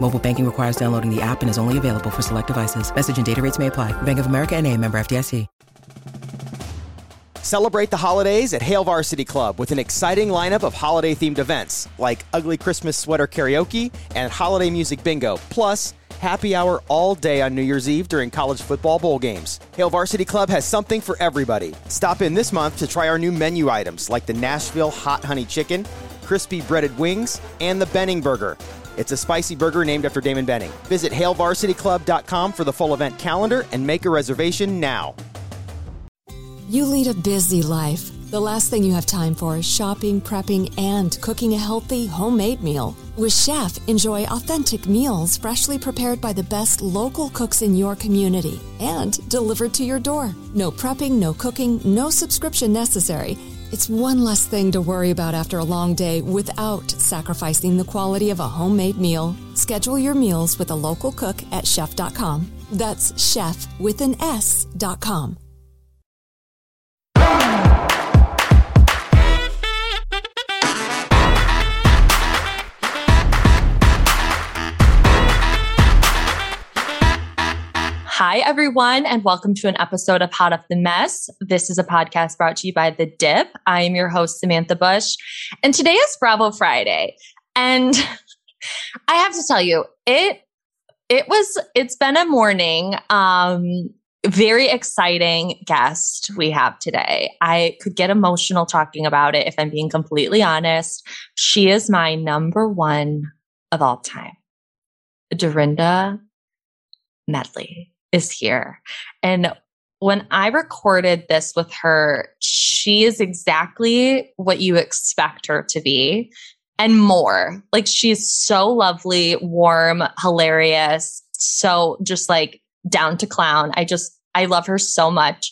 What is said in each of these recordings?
Mobile banking requires downloading the app and is only available for select devices. Message and data rates may apply. Bank of America and a member FDIC. Celebrate the holidays at Hail Varsity Club with an exciting lineup of holiday themed events like Ugly Christmas Sweater Karaoke and Holiday Music Bingo, plus happy hour all day on New Year's Eve during college football bowl games. Hail Varsity Club has something for everybody. Stop in this month to try our new menu items like the Nashville Hot Honey Chicken, crispy breaded wings, and the Benning Burger. It's a spicy burger named after Damon Benning. Visit HailVarsityClub.com for the full event calendar and make a reservation now. You lead a busy life. The last thing you have time for is shopping, prepping, and cooking a healthy, homemade meal. With Shef, enjoy authentic meals freshly prepared by the best local cooks in your community and delivered to your door. No prepping, no cooking, no subscription necessary. It's one less thing to worry about after a long day without sacrificing the quality of a homemade meal. Schedule your meals with a local cook at shef.com. That's chef with an S.com. Hi, everyone, and welcome to an episode of Hot Off the Mess. This is a podcast brought to you by The Dip. I am your host, Samantha Bush, and today is Bravo Friday. And I have to tell you, it it was it's been a morning. Um, very exciting guest we have today. I could get emotional talking about it if I'm being completely honest. She is my number one of all time. Dorinda Medley is here. And when I recorded this with her, she is exactly what you expect her to be and more. Like she's so lovely, warm, hilarious, so just like down to clown. I just, I love her so much.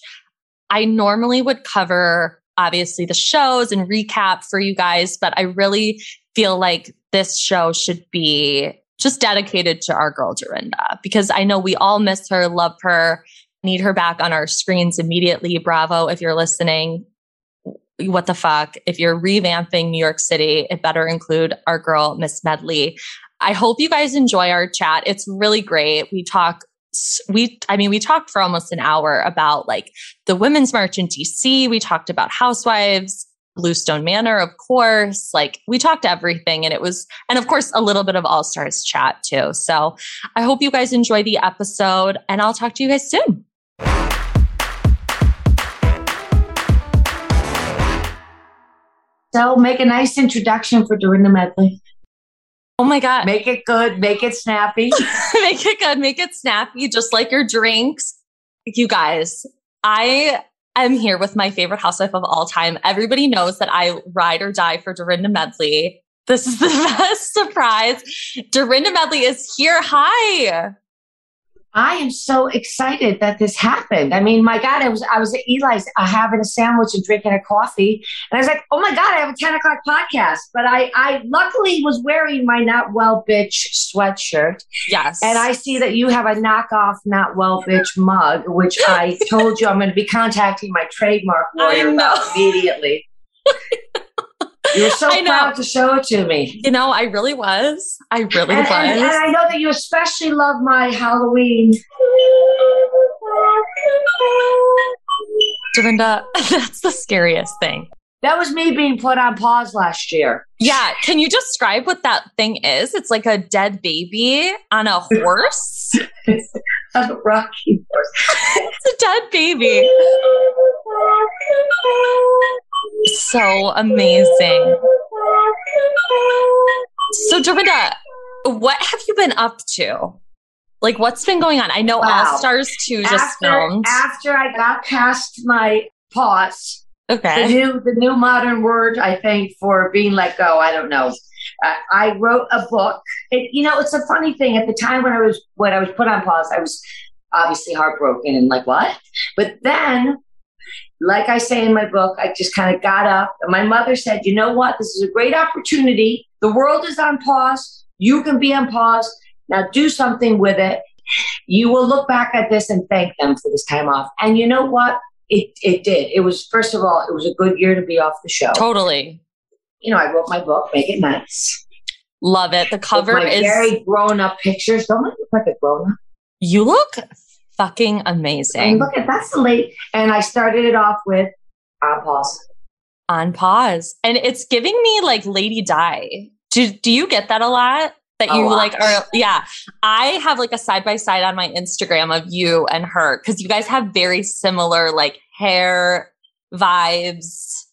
I normally would cover obviously the shows and recap for you guys, but I really feel like this show should be just dedicated to our girl Dorinda because I know we all miss her, love her, need her back on our screens immediately. Bravo, if you're listening. What the fuck? If you're revamping New York City, it better include our girl, Miss Medley. I hope you guys enjoy our chat. It's really great. We talk we i mean we talked for almost an hour about like the women's march in dc we talked about housewives Bluestone Manor, of course. Like we talked everything and it was, and of course, a little bit of All Stars chat too. So I hope you guys enjoy the episode and I'll talk to you guys soon. So make a nice introduction for Dorinda Medley. Oh my God. Make it good, make it snappy. make it good, make it snappy, just like your drinks. You guys, I am here with my favorite housewife of all time. Everybody knows that I ride or die for Dorinda Medley. This is the best surprise. Dorinda Medley is here. Hi. I am so excited that this happened. I mean, my God, I was I was at Eli's uh, having a sandwich and drinking a coffee, and I was like, "Oh my God, I have a ten o'clock podcast!" But I I luckily was wearing my not well bitch sweatshirt. Yes, and I see that you have a knockoff not well bitch mug, which I told you I'm going to be contacting my trademark lawyer about immediately. You were so proud to show it to me. You know, I really was. I really and, was. And, and I know that you especially love my Halloween. Dorinda, that's the scariest thing. That was me being put on pause last year. Yeah. Can you describe what that thing is? It's like a dead baby on a horse. a rocky horse. it's a dead baby. So amazing. So, Dorinda, what have you been up to? Like, what's been going on? I know Wow. All Stars 2 just after, filmed. after I got past my pause, okay. the new the new modern word I think for being let go. I don't know. Uh, I wrote a book. It, you know, it's a funny thing. At the time when I was when I was put on pause, I was obviously heartbroken and like what? But then, like I say in my book, I just kind of got up. And my mother said, "You know what? This is a great opportunity. The world is on pause. You can be on pause. Now do something with it." You will look back at this and thank them for this time off. And you know what? It it did. It was first of all, it was a good year to be off the show. Totally. You know, I wrote my book, Make It Nice. Love it. The cover is very grown up pictures. Don't I look like a grown up? you look fucking And amazing look at that's the late. And I started it off with on pause. on pause. And it's giving me like Lady Di. Do do you get that a lot? That A you lot. like are yeah. I have like a side by side on my Instagram of you and her because you guys have very similar like hair vibes.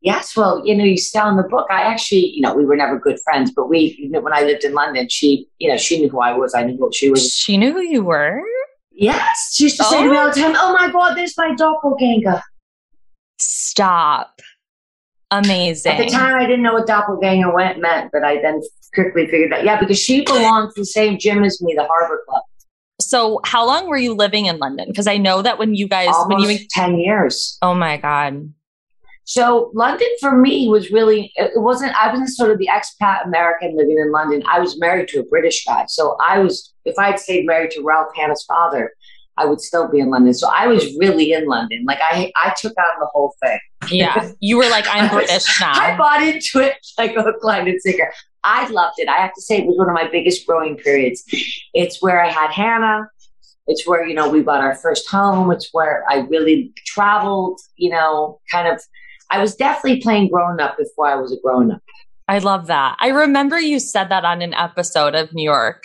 Yes, well, you know, you sell in the book. I actually, you know, we were never good friends, but we, you know, when I lived in London, she, you know, she knew who I was. I knew who she was. She knew who you were. Yes, she used to say to me all the oh. time, "Oh my God, there's my doppelganger." Stop. Amazing. At the time, I didn't know what doppelganger went, meant, but I then quickly figured out. Yeah, because she belonged to the same gym as me, the Harbour Club. So, how long were you living in London? Because I know that when you guys, when Almost you, ten years. oh my god, So London for me was really. It wasn't. I wasn't sort of the expat American living in London. I was married to a British guy, so I was. If I had stayed married to Ralph Hannah's father, I would still be in London. So I was really in London. Like I, I took on the whole thing. yeah, you were like, I'm British I now. bought into it like a hook, line, and sinker. I loved it. I have to say, it was one of my biggest growing periods. It's where I had Hannah. It's where, you know, we bought our first home. It's where I really traveled, you know, kind of. I was definitely playing grown up before I was a grown up. I love that. I remember you said that on an episode of New York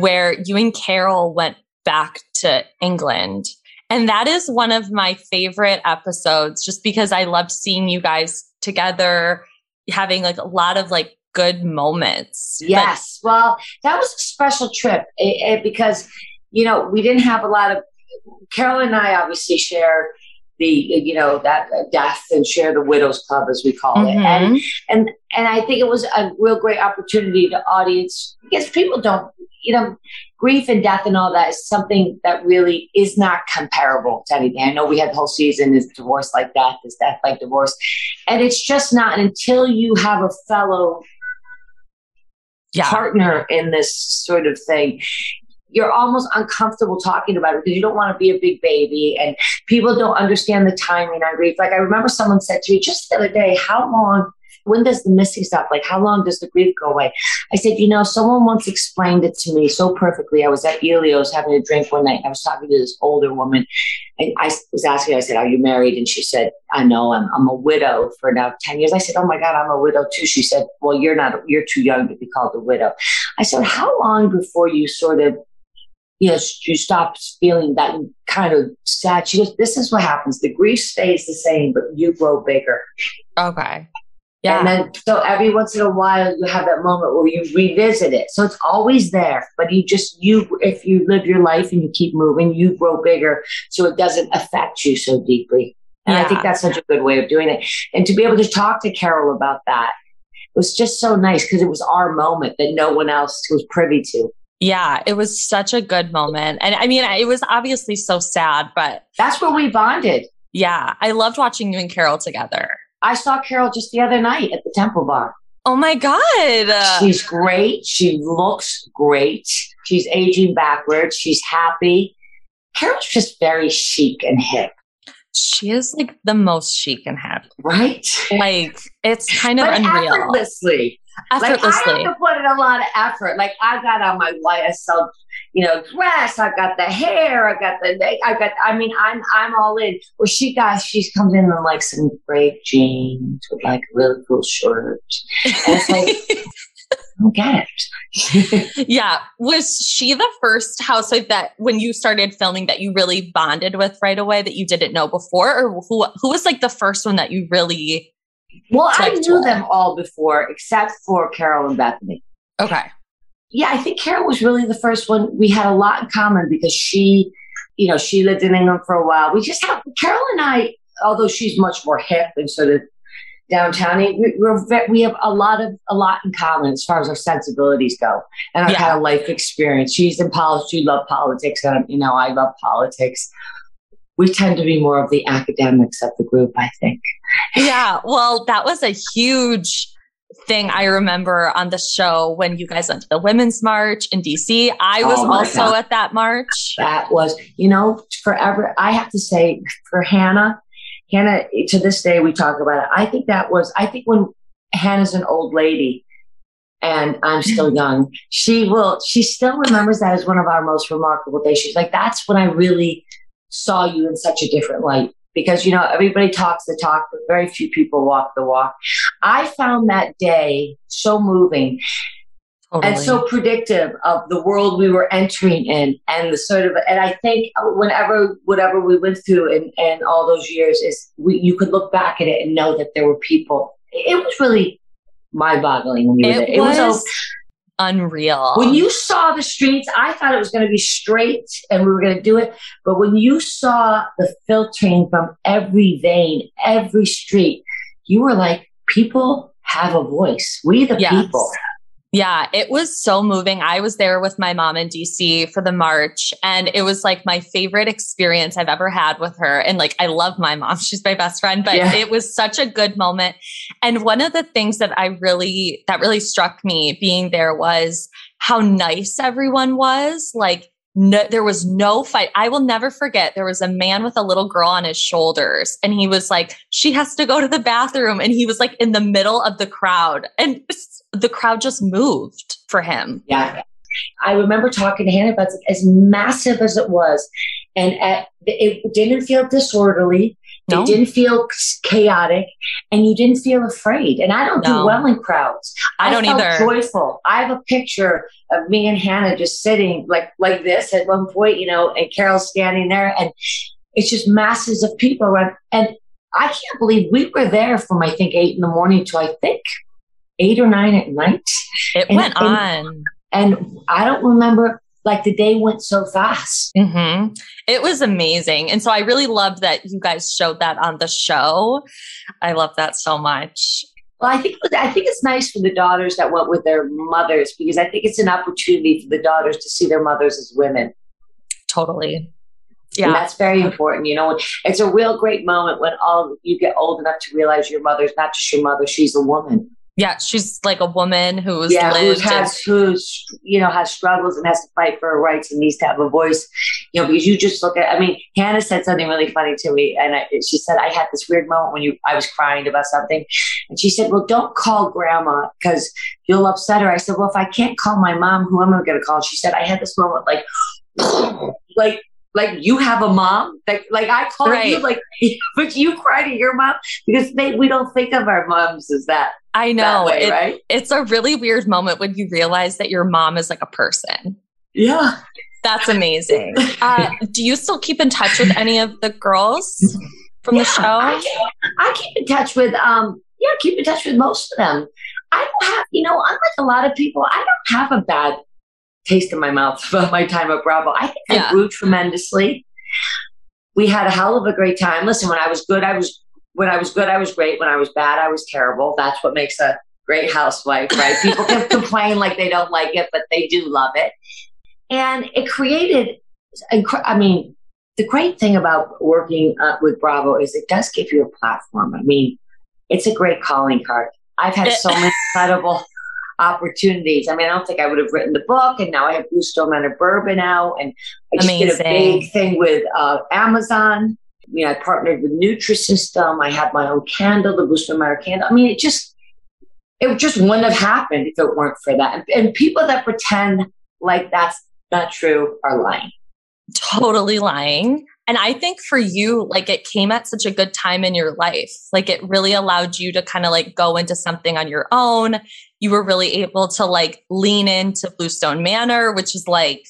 where you and Carol went back to England. And that is one of my favorite episodes just because I loved seeing you guys together, having like a lot of like good moments. But- Yes. well, that was a special trip eh, eh, because, you know, we didn't have a lot of. Carol and I obviously share the, you know, that uh, death and share the Widows Club, as we call it. And Mhm. and and I think it was a real great opportunity to audience because people don't, you know, grief and death and all that is something that really is not comparable to anything. I know we had the whole season is divorce like death, is death like divorce, and it's just not until you have a fellow yeah. partner in this sort of thing. You're almost uncomfortable talking about it because you don't want to be a big baby and people don't understand the timing on grief. Like I remember someone said to me just the other day, how long, when does the missing stop? Like how long does the grief go away? I said, you know, someone once explained it to me so perfectly. I was at Elio's having a drink one night. I was talking to this older woman and I was asking her, I said, are you married? And she said, I know I'm, I'm a widow for now 10 years. I said, oh my God, I'm a widow too. She said, well, you're not, you're too young to be called a widow. I said, how long before you sort of, you know, you stop feeling that kind of sad? She goes, this is what happens. The grief stays the same, but you grow bigger. Okay. Yeah. And then, so every once in a while, you have that moment where you revisit it. So it's always there, but you just, you, if you live your life and you keep moving, you grow bigger so it doesn't affect you so deeply. And I think that's such a good way of doing it. And to be able to talk to Carol about that was just so nice because it was our moment that no one else was privy to. Yeah. It was such a good moment. And I mean, it was obviously so sad, but That's where we bonded. yeah, I loved watching you and Carol together. I saw Carol just the other night at the Temple Bar. Oh my God. She's great. She looks great. She's aging backwards. She's happy. Carol's just very chic and hip, She is like the most chic and hip. right? Like it's kind of but unreal. effortlessly. Like I Effortlessly. have to put in a lot of effort. Like I got on my YSL, you know, dress. I've got the hair. I got the. I got. I mean, I'm I'm all in. Well, she got. She comes in in like some great jeans with like a really cool shirt. And it's like I don't get it. yeah. Was she the first housewife that when you started filming that you really bonded with right away that you didn't know before? Or who who was like the first one that you really Well, I knew them all before, except for Carol and Bethany. Okay. Yeah, I think Carol was really the first one. We had a lot in common because she, you know, she lived in England for a while. We just have Carol and I, although she's much more hip and sort of downtown, we, we're, we have a lot of a lot in common as far as our sensibilities go and our yeah. kind of life experience. She's in politics. She loved politics, and you know, I love politics we tend to be more of the academics of the group, I think. Yeah. Well, that was a huge thing I remember on the show when you guys went to the Women's March in DC. I was oh also God. at that march. That was, you know, forever. I have to say, for Hannah, Hannah, to this day, we talk about it. I think that was, I think when Hannah's an old lady, and I'm still young. She will, she still remembers that as one of our most remarkable days. She's like, that's when I really saw you in such a different light because you know everybody talks the talk but very few people walk the walk i found that day so moving totally. and so predictive of the world we were entering in and the sort of and i think whenever whatever we went through in, in all those years is we, you could look back at it and know that there were people it was really mind-boggling when you it were there. It was, was unreal. When you saw the streets, I thought it was going to be straight and we were going to do it. But when you saw the filtering from every vein, every street, you were like, people have a voice. We, the yes. people. Yeah, it was so moving. I was there with my mom in DC for the march, and it was like my favorite experience I've ever had with her. And like, I love my mom, she's my best friend, but yeah. it was such a good moment. And one of the things that I really, that really struck me being there was how nice everyone was. Like, no, there was no fight. I will never forget. There was a man with a little girl on his shoulders, and he was like, "She has to go to the bathroom," and he was like in the middle of the crowd, and the crowd just moved for him. Yeah, I remember talking to Hannah about as massive as it was, and at, it didn't feel disorderly. No. It didn't feel chaotic and you didn't feel afraid. And I don't no. do well in crowds. I, I don't either. Joyful. I have a picture of me and Hannah just sitting like like this at one point, you know, and Carol standing there, and it's just masses of people around. And I can't believe we were there from I think eight in the morning to I think eight or nine at night. It and, went on. And, and I don't remember like the day went so fast. Mm-hmm. It was amazing. And so I really loved that you guys showed that on the show. I love that so much. Well, I think I think it's nice for the daughters that went with their mothers because I think it's an opportunity for the daughters to see their mothers as women. Totally. Yeah. And that's very important. You know, it's a real great moment when all you get old enough to realize your mother's not just your mother, she's a woman. Yeah, she's like a woman who's yeah, lived who has who's you know has struggles and has to fight for her rights and needs to have a voice. You know, because you just look at. I mean, Hannah said something really funny to me, and I, she said I had this weird moment when you I was crying about something, and she said, "Well, don't call grandma because you'll upset her." I said, "Well, if I can't call my mom, who am I going to call?" She said, "I had this moment like." like like you have a mom? Like like i call right. you like but you cry to your mom? Because they we don't think of our moms as that i know. way, it, right? it's a really weird moment when you realize that your mom is like a person. Yeah. That's amazing. Uh, do you still keep in touch with any of the girls from yeah, the show? I keep, I keep in touch with um yeah keep in touch with most of them. I don't have you know unlike a lot of people i don't have a bad taste in my mouth about my time at Bravo. I think yeah. I grew tremendously. We had a hell of a great time. Listen, when I was good, I was when I was good, I was great. When I was bad, I was terrible. That's what makes a great housewife, right? People can complain like they don't like it, but they do love it. And it created, I mean, the great thing about working uh, with Bravo is it does give you a platform. I mean, it's a great calling card. I've had so many incredible opportunities. I mean, I don't think I would have written the book, and now I have Bluestone Manor Bourbon out, and I just Amazing. did a big thing with uh, Amazon. I mean, I partnered with Nutrisystem. I have my own candle, the Bluestone Manor candle. I mean, it just it just wouldn't have happened if it weren't for that. And, and people that pretend like that's not true are lying. Totally lying. And I think for you, like it came at such a good time in your life. Like it really allowed you to kind of like go into something on your own. You were really able to like lean into Bluestone Manor, which is like,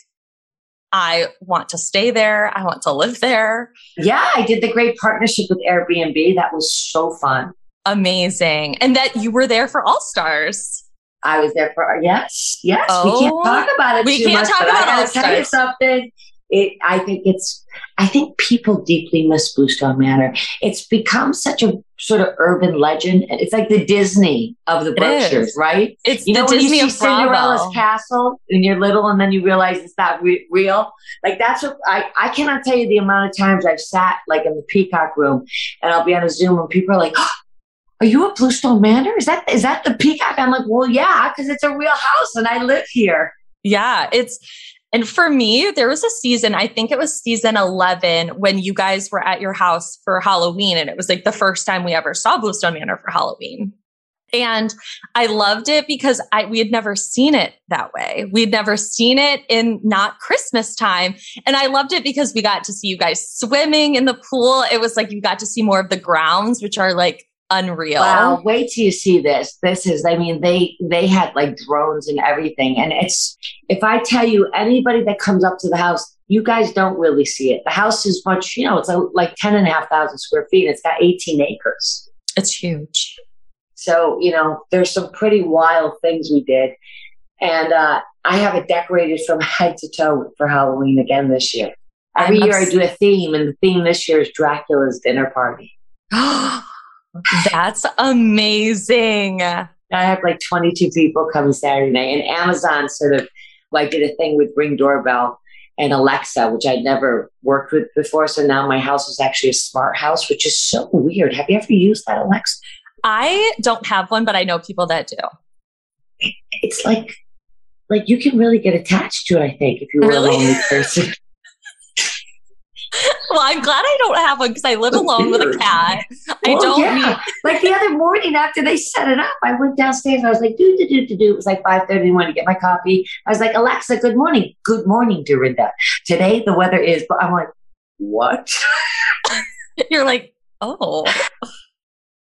I want to stay there. I want to live there. Yeah, I did the great partnership with Airbnb. That was so fun. Amazing. And that you were there for All Stars. I was there for yes, yes. Oh, we can't oh, talk about it. We can't much, talk about I gotta tell you something. It, I think it's. I think people deeply miss Bluestone Manor. It's become such a sort of urban legend. It's like the Disney of the Berkshires, right? It's you know when Disney you see Cinderella's Bravo. castle when you're little, and then you realize it's not re- real. Like that's what I. I cannot tell you the amount of times I've sat like in the Peacock room, and I'll be on a Zoom, and people are like. Oh, are you at Bluestone Manor? Is that is that the Peacock? I'm like, well, yeah, because it's a real house and I live here. Yeah, it's and for me, there was a season, I think it was season 11 when you guys were at your house for Halloween. And it was like the first time we ever saw Bluestone Manor for Halloween. And I loved it because I, we had never seen it that way. We'd never seen it in not Christmas time. And I loved it because we got to see you guys swimming in the pool. It was like you got to see more of the grounds, which are like unreal. Wow, wait till you see this. This is, I mean, they they had like drones and everything. And it's if I tell you anybody that comes up to the house, you guys don't really see it. The house is much, you know, it's like 10 and a half thousand square feet. It's got 18 acres. It's huge. So, you know, there's some pretty wild things we did. And uh, I have it decorated from head to toe for Halloween again this year. Every year I do a theme, and the theme this year is Dracula's dinner party. That's amazing. I have like 22 people come Saturday night, and Amazon sort of like did a thing with Ring Doorbell and Alexa, which I'd never worked with before. So now my house is actually a smart house, which is so weird. Have you ever used that Alexa? I don't have one, but I know people that do. It's like, like you can really get attached to it. I think if you were really? a lonely person. well, I'm glad I don't have one because I live alone with a cat. I well, don't yeah. need- like the other morning after they set it up, I went downstairs. And I was like, do do do do do. It was like five thirty in the morning to get my coffee. I was like, Alexa, good morning. Good morning, Dorinda. Today the weather is. But I'm like, what? You're like, oh.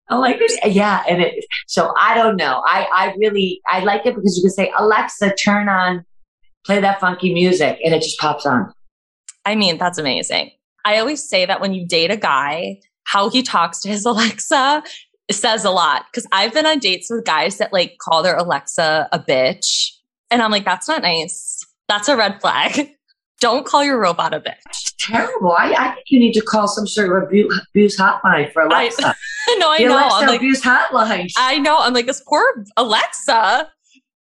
I'm like, yeah, and it. So I don't know. I I really I like it because you can say, Alexa, turn on, play that funky music, and it just pops on. I mean, that's amazing. I always say that when you date a guy, how he talks to his Alexa says a lot. Cause I've been on dates with guys that like call their Alexa a bitch. And I'm like, that's not nice. That's a red flag. Don't call your robot a bitch. Terrible. I, I think you need to call some sort of abuse, abuse hotline for Alexa. I, no, I the know. Alexa I'm like, abuse hotline. I know. I'm like, this poor Alexa.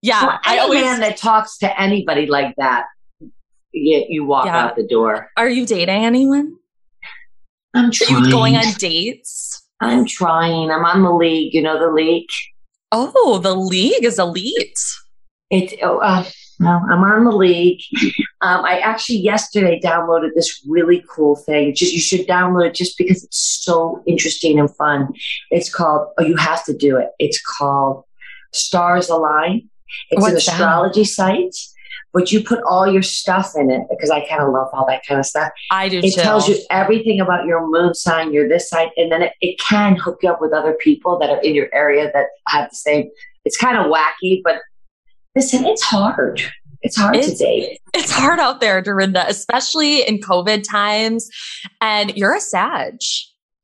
Yeah. Well, any I always, man that talks to anybody like that you, you walk yeah. out the door. Are you dating anyone? I'm trying. Are you going on dates? I'm trying. I'm on the league. You know the league. Oh, the league is elite. It. Oh, uh, no, I'm on the league. Um, I actually yesterday downloaded this really cool thing. Just you should download it just because it's so interesting and fun. It's called. Oh, you have to do it. It's called Stars Align. It's What's an astrology that? site but you put all your stuff in it because I kind of love all that kind of stuff. I do. It too. tells you everything about your moon sign, your this sign, and then it, it can hook you up with other people that are in your area that have the same. It's kind of wacky, but listen, it's hard. It's hard it's, to date. It's hard out there, Dorinda, especially in COVID times. And you're a Sag.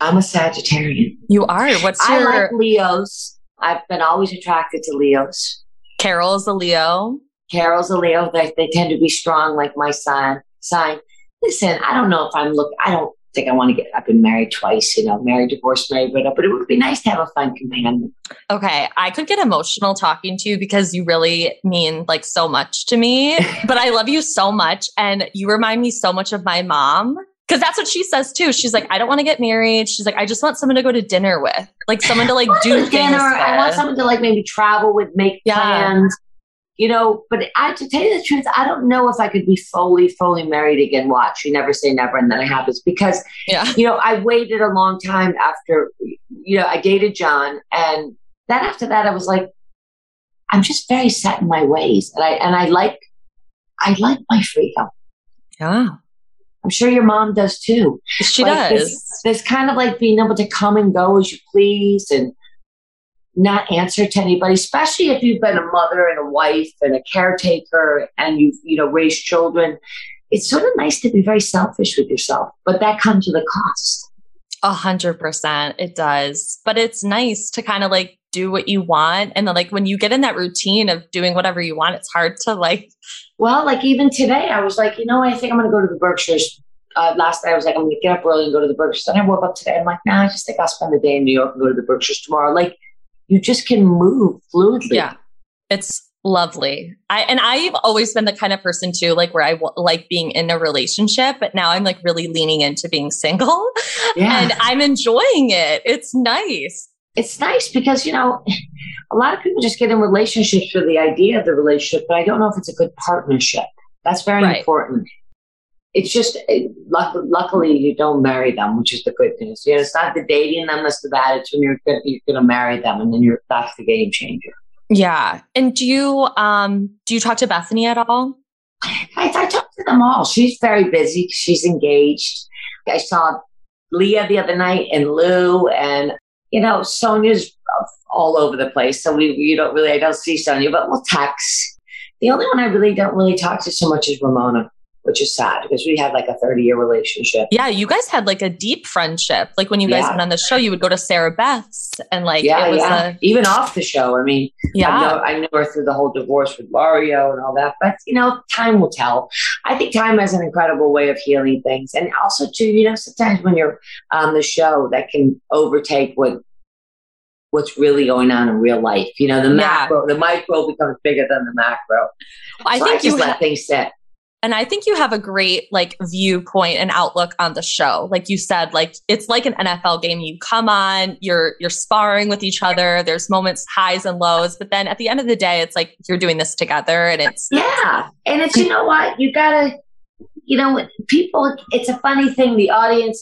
I'm a Sagittarian. You are. What's your? I like Leos. I've been always attracted to Leos. Carol is a Leo. Carol's a Leo. They, they tend to be strong like my son. Sign. Listen, I don't know if I'm look. I don't think I want to get. I've been married twice. You know, married, divorced, married, but but it would be nice to have a fun companion. Okay, I could get emotional talking to you because you really mean like so much to me. but I love you so much, and you remind me so much of my mom. Because that's what she says too. She's like, I don't want to get married. She's like, I just want someone to go to dinner with, like someone to like do dinner. I want someone to like maybe travel with, make yeah. plans you know, but I, to tell you the truth, I don't know if I could be fully, fully married again. Watch, you never say never, and then it happens because, yeah. you know, I waited a long time after, you know, I dated John, and then after that, I was like, I'm just very set in my ways, and I and I like, I like my freedom. Yeah. I'm sure your mom does too. She like does. This kind of like being able to come and go as you please and not answer to anybody, especially if you've been a mother and a wife and a caretaker and you've, you know, raised children. It's sort of nice to be very selfish with yourself, but that comes with a cost. A hundred percent. It does. But it's nice to kind of like do what you want. And then like when you get in that routine of doing whatever you want, it's hard to like Well, like even today, I was like, you know, I think I'm gonna go to the Berkshires. Uh, last night I was like, I'm gonna get up early and go to the Berkshires. And I woke up today, I'm like, nah, I just think I'll spend the day in New York and go to the Berkshires tomorrow. Like you just can move fluidly. Yeah. It's lovely. I and I've always been the kind of person too, like where I w- like being in a relationship, but now I'm like really leaning into being single, Yeah. and I'm enjoying it. It's nice. it's nice because you know a lot of people just get in relationships for the idea of the relationship but i don't know if it's a good partnership that's very Right. important it's just it, luck, luckily you don't marry them which is the good news. You know it's not the dating them that's the bad it's when you're gonna, you're gonna marry them and then you're that's the game changer. Yeah. And do you um do you talk to Bethany at all? I, I talked to them all. She's very busy. She's engaged. I saw leah the other night and lou and you know sonja's all over the place. So we you don't really i don't see sonia but we'll text. The only one i really don't really talk to so much is ramona which is sad because we had like a 30 year relationship Yeah, you guys had like a deep friendship. Like when you guys Yeah. went on the show, you would go to Sarabeth's and like yeah it was yeah a even off the show i mean yeah. I, know, I knew her through the whole divorce with Mario and all that. But, you know, time will tell. I think time has an incredible way of healing things. And also, too, you know, sometimes when you're on the show, that can overtake what what's really going on in real life. You know, the Yeah. macro, the micro becomes bigger than the macro. I So think I you just let ha- things sit. And I think you have a great like viewpoint and outlook on the show. Like you said, like it's like an NFL game. You come on, you're you're sparring with each other. There's moments highs and lows, but then at the end of the day, it's like you're doing this together and it's Yeah. And it's, you know what? You got to, you know, people, it's a funny thing. The audience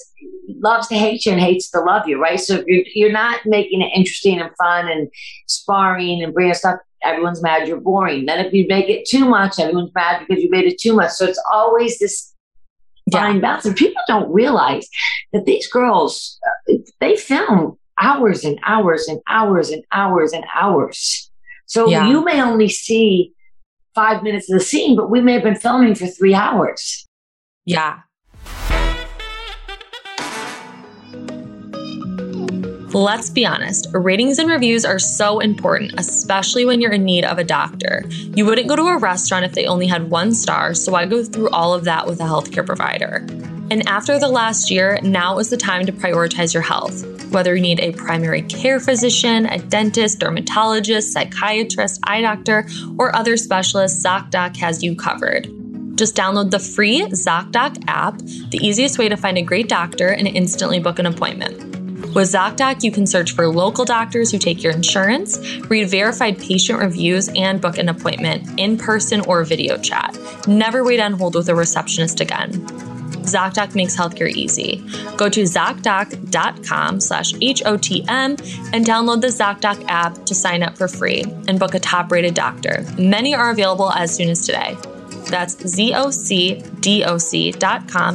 loves to hate you and hates to love you, right? So if you're, you're not making it interesting and fun and sparring and bringing stuff, everyone's mad you're boring. Then if you make it too much, everyone's mad because you made it too much. So it's always this fine balance. And people don't realize that these girls, they film hours and hours and hours and hours and hours. So Yeah. you may only see five minutes of the scene, but we may have been filming for three hours. Yeah. Let's be honest, ratings and reviews are so important, especially when you're in need of a doctor. You wouldn't go to a restaurant if they only had one star, so I go through all of that with a healthcare provider. And after the last year, now is the time to prioritize your health. Whether you need a primary care physician, a dentist, dermatologist, psychiatrist, eye doctor, or other specialists, ZocDoc has you covered. Just download the free ZocDoc app, the easiest way to find a great doctor and instantly book an appointment. With ZocDoc, you can search for local doctors who take your insurance, read verified patient reviews, and book an appointment in person or video chat. Never wait on hold with a receptionist again. ZocDoc makes healthcare easy. Go to ZocDoc.com slash HOTM and download the ZocDoc app to sign up for free and book a top rated doctor. Many are available as soon as today. That's ZocDoc.com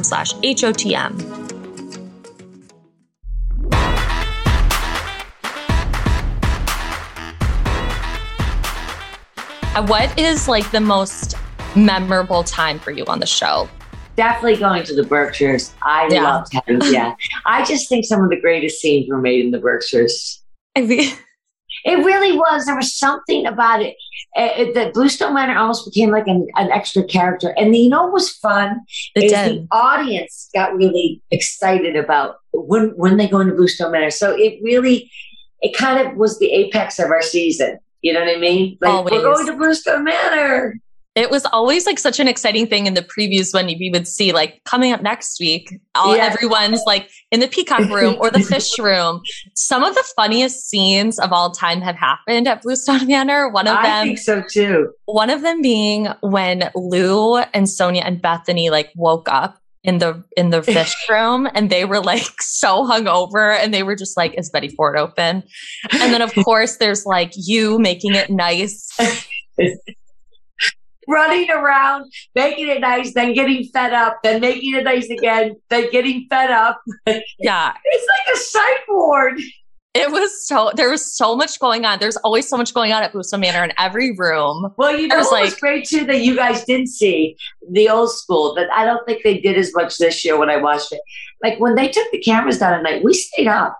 slash HOTM. What is like the most memorable time for you on the show? Definitely going to the Berkshires. I Yeah. loved having, yeah. I just think some of the greatest scenes were made in the Berkshires. It really was. There was something about it. Uh, it the Bluestone Manor almost became like an, an extra character. And you know what was fun? it is did. the audience got really excited about when when they go into Bluestone Manor. So it really, it kind of was the apex of our season. You know what I mean? Like Always. we're going to Bluestone Manor. It was always like such an exciting thing in the previews when we would see like coming up next week, all Yeah. everyone's like in the peacock room or the fish room. Some of the funniest scenes of all time have happened at Bluestone Manor. One of I them I think so too. one of them being when Lou and Sonja and Bethany like woke up in the in the fish room and they were like so hungover and they were just like, is Betty Ford open? And then of course there's like you making it nice. Running around, making it nice, then getting fed up, then making it nice again, then getting fed up. Yeah. It's like a psych ward. It was so there was so much going on. There's always so much going on at Bluestone Manor in every room. Well, you know, It was it was like- great too that you guys didn't see the old school. That I don't think they did as much this year when I watched it. Like when they took the cameras down at night, we stayed up.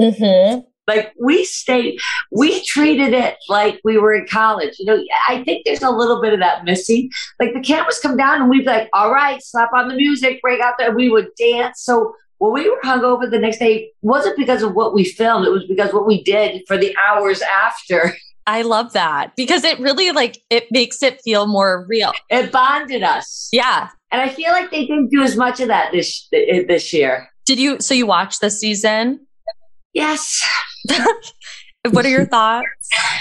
Mm-hmm. Like we stayed, we treated it like we were in college. You know, I think there's a little bit of that missing. Like the cameras come down and we'd be like, all right, slap on the music, break out there. We would dance. So when we were hungover the next day, wasn't because of what we filmed. It was because what we did for the hours after. I love that because it really like it makes it feel more real. It bonded us. Yeah. And I feel like they didn't do as much of that this this year. Did you so you watched this season? Yes. What are your thoughts?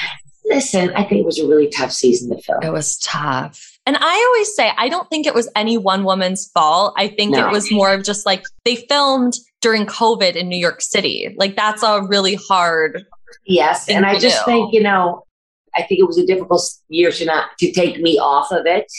Listen, I think it was a really tough season to film. It was tough. And I always say, I don't think it was any one woman's fault. I think No. it was more of just like they filmed during COVID in New York City. Like that's a really hard. Yes, and I just do. think you know, I think it was a difficult year to not to take me off of it,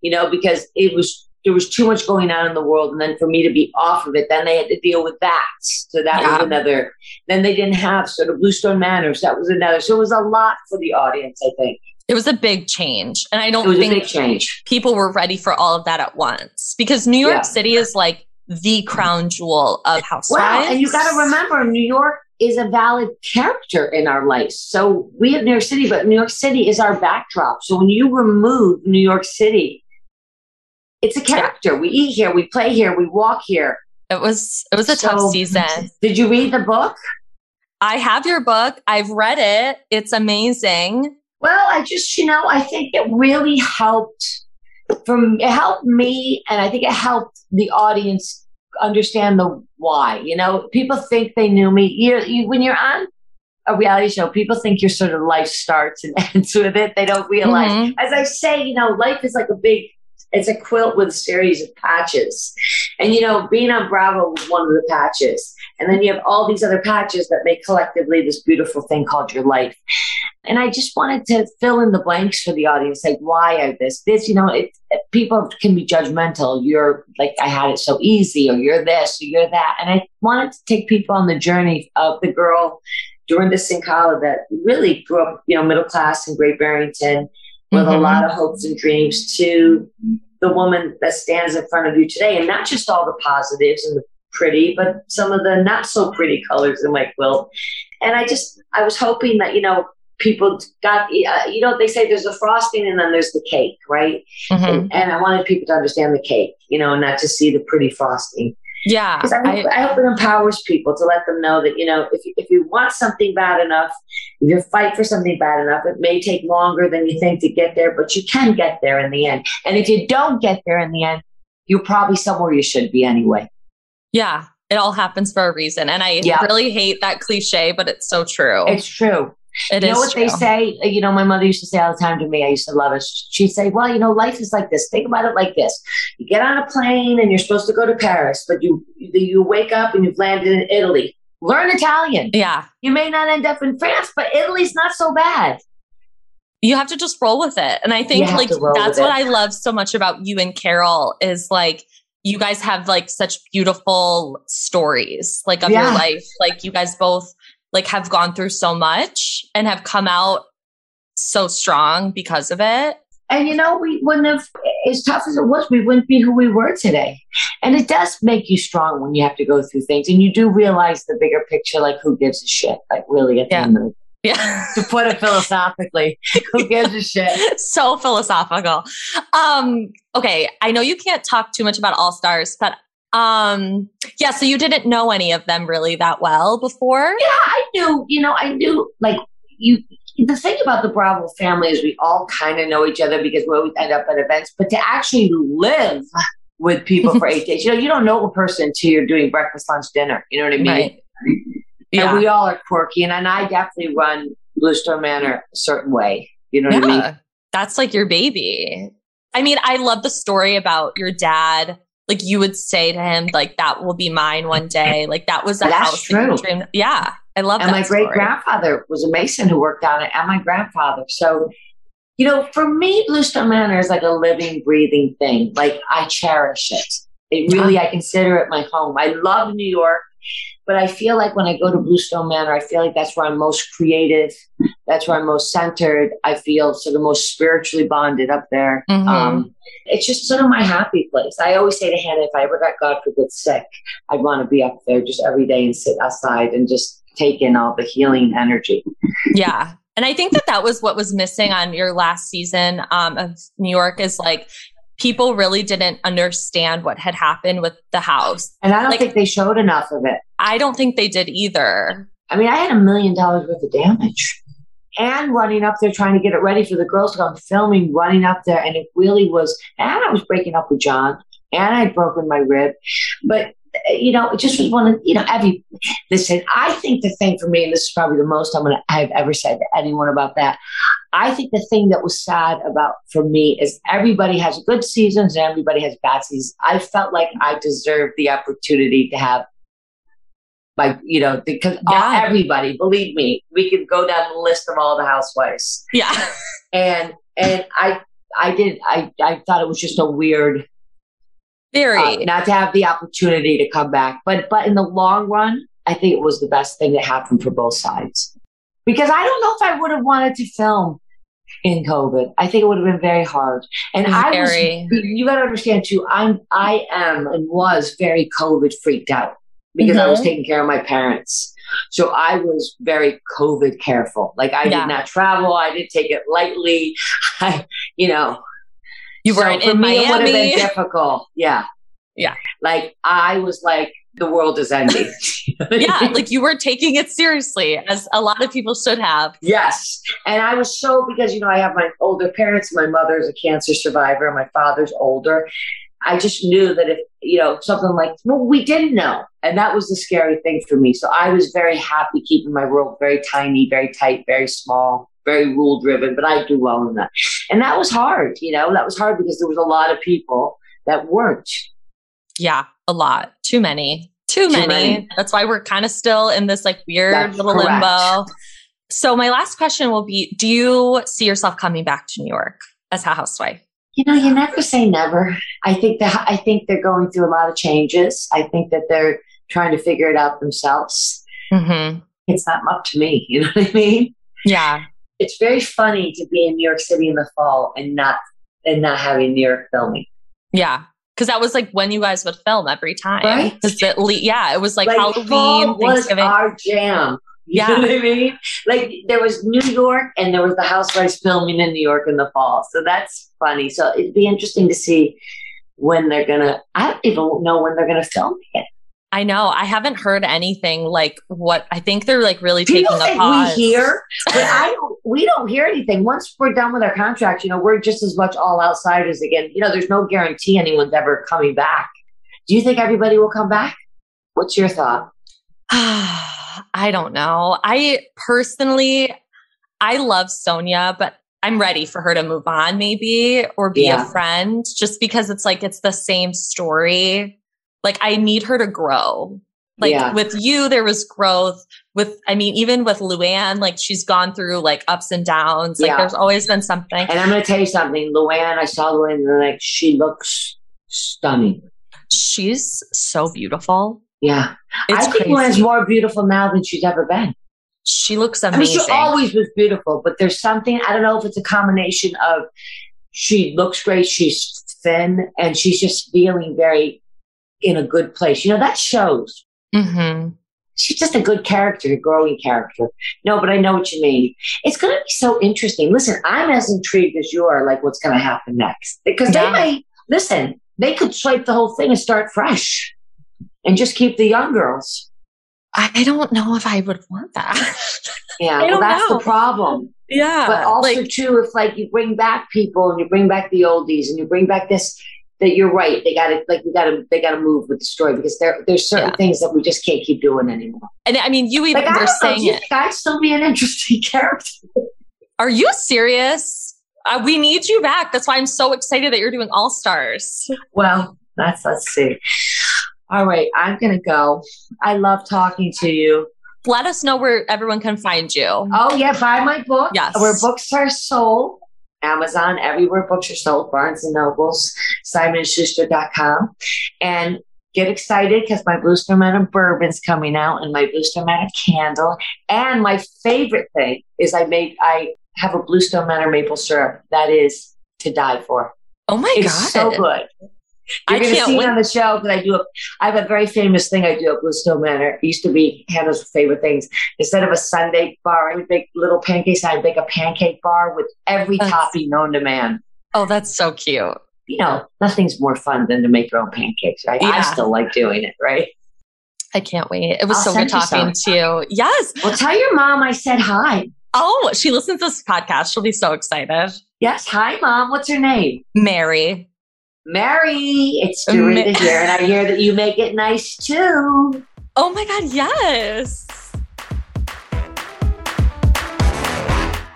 you know, because it was there was too much going on in the world, and then for me to be off of it, then they had to deal with that. So that Yeah. was another. Then they didn't have sort of Bluestone Manors. That was another. So it was a lot for the audience. I think It was a big change. And I don't think change. people were ready for all of that at once because New York Yeah. City is like the crown jewel of housewives. Well, and you got to remember, New York is a valid character in our life. So we have New York City, but New York City is our backdrop. So when you remove New York City, it's a character. We eat here, we play here, we walk here. It was it was a tough season. Did you read the book? I have your book. I've read it. It's amazing. Well, I just, you know, I think it really helped from it helped me and I think it helped the audience understand the why. You know, people think they knew me. You're, you when you're on a reality show, people think your sort of life starts and ends with it. They don't realize. Mhm. As I say, you know, life is like a big it's a quilt with a series of patches. And you know, being on Bravo was one of the patches. And then you have all these other patches that make collectively this beautiful thing called your life. And I just wanted to fill in the blanks for the audience, like why I this, this, you know, it, people can be judgmental. You're like, I had it so easy, or you're this, or you're that. And I wanted to take people on the journey of the girl during this in that really grew up, you know, middle class in Great Barrington with a Mhm. lot of hopes and dreams to the woman that stands in front of you today. And not just all the positives and the pretty, but some of the not so pretty colors in my quilt. And I just, I was hoping that, you know, people got, uh, you know, they say there's the frosting and then there's the cake, right? Mhm. And, and I wanted people to understand the cake, you know, and not to see the pretty frosting. Yeah. I, I- hope, I hope it empowers people to let them know that, you know, if, you- if you want something bad enough, if you fight for something bad enough, it may take longer than you think to get there, but you can get there in the end. And if you don't get there in the end, you're probably somewhere you should be anyway. Yeah, it all happens for a reason. And I Yeah. really hate that cliche, but it's so true. It's true. It you know what true. they say? You know, my mother used to say all the time to me, I used to love it. She'd say, Well, you know, life is like this. Think about it like this. You get on a plane and you're supposed to go to Paris, but you you wake up and you've landed in Italy. Learn Italian. Yeah. You may not end up in France, but Italy's not so bad. You have to just roll with it. And I think like that's what. I love so much about you and Carol is like you guys have like such beautiful stories like of your life. Like you guys both like have gone through so much and have come out so strong because of it. And you know, we wouldn't have, as tough as it was, we wouldn't be who we were today. And it does make you strong when you have to go through things. And you do realize the bigger picture, like who gives a shit? Like really at the Yeah. end of it. Yeah. To put it philosophically, who gives a shit? so philosophical. Um, okay, I know you can't talk too much about All Stars, but um, yeah, so you didn't know any of them really that well before. Yeah, I knew, you know, I knew like you the thing about the Bravo family is we all kind of know each other because we always end up at events, but to actually live with people for eight days, you know, you don't know a person until you're doing breakfast, lunch, dinner. You know what I mean? Right. And we all are quirky, and, and I definitely run Bluestone Manor a certain way. You know what I mean? yeah, that's like your baby. I mean, I love the story about your dad. Like you would say to him, like that will be mine one day. Like that was a That's house true. dreamed. Yeah, I love and that. my great grandfather was a mason who worked on it, and my grandfather. So, you know, for me, Bluestone Manor is like a living, breathing thing. Like I cherish it. It really, I consider it my home. I love New York. But I feel like when I go to Bluestone Manor, I feel like that's where I'm most creative. That's where I'm most centered. I feel sort of most spiritually bonded up there. Mhm. Um, it's just sort of my happy place. I always say to Hannah, if I ever got God forbid sick, I'd want to be up there just every day and sit outside and just take in all the healing energy. Yeah. And I think that that was what was missing on your last season um, of New York is like people really didn't understand what had happened with the house. And I don't Like- think they showed enough of it. I don't think they did either. I mean, I had a million dollars worth of damage. And running up there trying to get it ready for the girls to go. I'm filming, running up there, and it really was. And I was breaking up with John, and I'd broken my rib. But, you know, it just was one of, you know, every, listen, I think the thing for me, and this is probably the most I'm going to, I've ever said to anyone about that. I think the thing that was sad about for me is everybody has good seasons and everybody has bad seasons. I felt like I deserved the opportunity to have like you know because Yeah. everybody believe me we could go down the list of all the housewives Yeah. and and i i did i i thought it was just a weird Very. uh, not to have the opportunity to come back but but in the long run i think it was the best thing that happened for both sides. Because i don't know if i would have wanted to film in covid. I think it would have been very hard. And i was, you got to understand too i'm i am and was very covid freaked out because i was Mhm. taking care of my parents. So i was very covid careful. Like i Yeah. did not travel. I didn't take it lightly. I you know You weren't for in me it would have Miami. been difficult yeah Yeah. like i was like the world is ending yeah. Like you were taking it seriously, as a lot of people should have. Yes. And I was so, because, you know, I have my older parents. My mother's a cancer survivor. My father's older. I just knew that if, you know, something like, well, we didn't know. And that was the scary thing for me. So I was very happy keeping my world very tiny, very tight, very small, very rule driven, but I do well in that. And that was hard, you know, that was hard because there was a lot of people that weren't. Yeah. A lot. Too many. Too, Too many. many. That's why we're kind of still in this like weird That's little correct. limbo. So my last question will be Do you see yourself coming back to New York as a housewife? You know, you never say never. I think that I think they're going through a lot of changes. I think that they're trying to figure it out themselves. Mm-hmm. It's not up to me. You know what I mean? Yeah. It's very funny to be in New York City in the fall and not and not having New York filming. Yeah. Because that was like when you guys would film every time. Right. 'Cause it le- yeah, it was like, fall Halloween, was Thanksgiving. our jam. You Yeah. know what I mean? Like there was New York and there was the Housewives filming in New York in the fall. So that's funny. So it'd be interesting to see when they're gonna I don't even know when they're gonna film it. I know. I haven't heard anything like what I think they're like really taking People a think pause. we hear, but I don't. We don't hear anything. Once we're done with our contract, you know, we're just as much all outsiders again. You know, there's no guarantee anyone's ever coming back. Do you think everybody will come back? What's your thought? I don't know. I personally, I love Sonja, but I'm ready for her to move on, maybe, or be Yeah. a friend, just because it's like it's the same story. Like I need her to grow. Like Yeah. with you, there was growth. With I mean, even with Luann, like she's gone through like ups and downs. Like Yeah. there's always been something. And I'm going to tell you something, Luann. I saw Luann, and like she looks stunning. She's so beautiful. Yeah, It's I think crazy. Luann's more beautiful now than she's ever been. she looks I mean, amazing. she always was beautiful, but there's something I don't know if it's a combination of she looks great, she's thin, and she's just feeling very in a good place. You know that shows. hmm She's just a good character, a growing character. No, but I know what you mean. It's going to be so interesting. Listen, I'm as intrigued as you are, like what's going to happen next, because Yeah. they may listen. They could swipe the whole thing and start fresh, and just keep the young girls. I don't know if I would want that. Yeah, well, that's know. the problem. yeah. but also like, too if like you bring back people and you bring back the oldies and you bring back this that you're right they gotta like we gotta they gotta move with the story because there there's certain Yeah. things that we just can't keep doing anymore and I mean, you even like I were don't know, do saying you it. I'd still be an interesting character Are you serious? Uh, we need you back. That's why I'm so excited that you're doing All Stars. well that's let's see all right I'm gonna go I love talking to you Let us know where everyone can find you. oh yeah buy my book Yes. where books are sold Amazon everywhere books are sold Barnes and Nobles SimonandSchuster.com and get excited because my Blue Stone Manor bourbon's coming out and my Blue Stone Manor candle. And my favorite thing is I make I have a Blue Stone Manor maple syrup that is to die for. Oh my it's god, so good. You're I going to can't see wait. it on the show because I do a. I have a very famous thing I do at Blue Stone Manor. It used to be Hannah's favorite things. Instead of a sundae bar, I would bake little pancakes. I'd bake a pancake bar with every That's- topping known to man. Oh, that's so cute. You know, nothing's more fun than to make your own pancakes, right? I still like doing it, right? I can't wait. It was I'll so good talking to you. Yes. Well, tell your mom I said hi. Oh, she listens to this podcast. She'll be so excited. Yes, hi, mom. What's her name? Mary. Mary. It's um, Dorinda Ma- here, and I hear that you make it nice too. Oh my God, yes.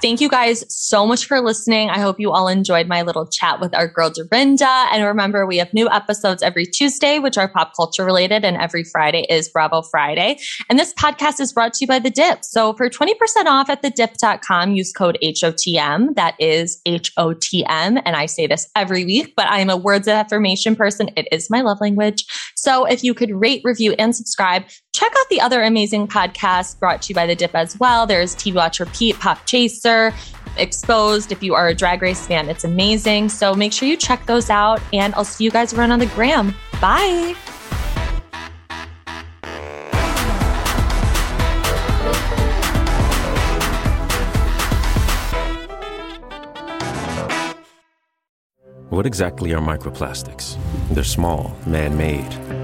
Thank you guys so much for listening. I hope you all enjoyed my little chat with our girl Dorinda. And remember, we have new episodes every Tuesday, which are pop culture related, and every Friday is Bravo Friday. And this podcast is brought to you by The Dip. So for 20% off at thedip.com, use code HOTM. That is H-O-T-M. And I say this every week, but I am a words of affirmation person. It is my love language. So if you could rate, review, and subscribe, check out the other amazing podcasts brought to you by The Dip as well. There's TV Watch Repeat, Pop Chaser, Exposed. If you are a drag race fan, it's amazing. So make sure you check those out. And I'll see you guys around on the gram. Bye. What exactly are microplastics? They're small, man made.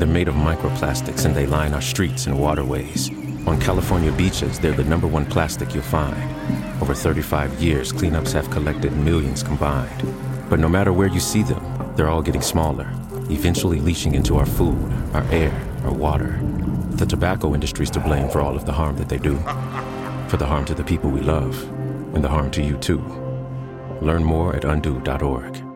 They're made of microplastics and they line our streets and waterways. On California beaches, they're the number one plastic you'll find. Over 35 years, cleanups have collected millions combined. But no matter where you see them, they're all getting smaller, eventually leaching into our food, our air, our water. The tobacco industry's to blame for all of the harm that they do. For the harm to the people we love, and the harm to you too. Learn more at undo.org.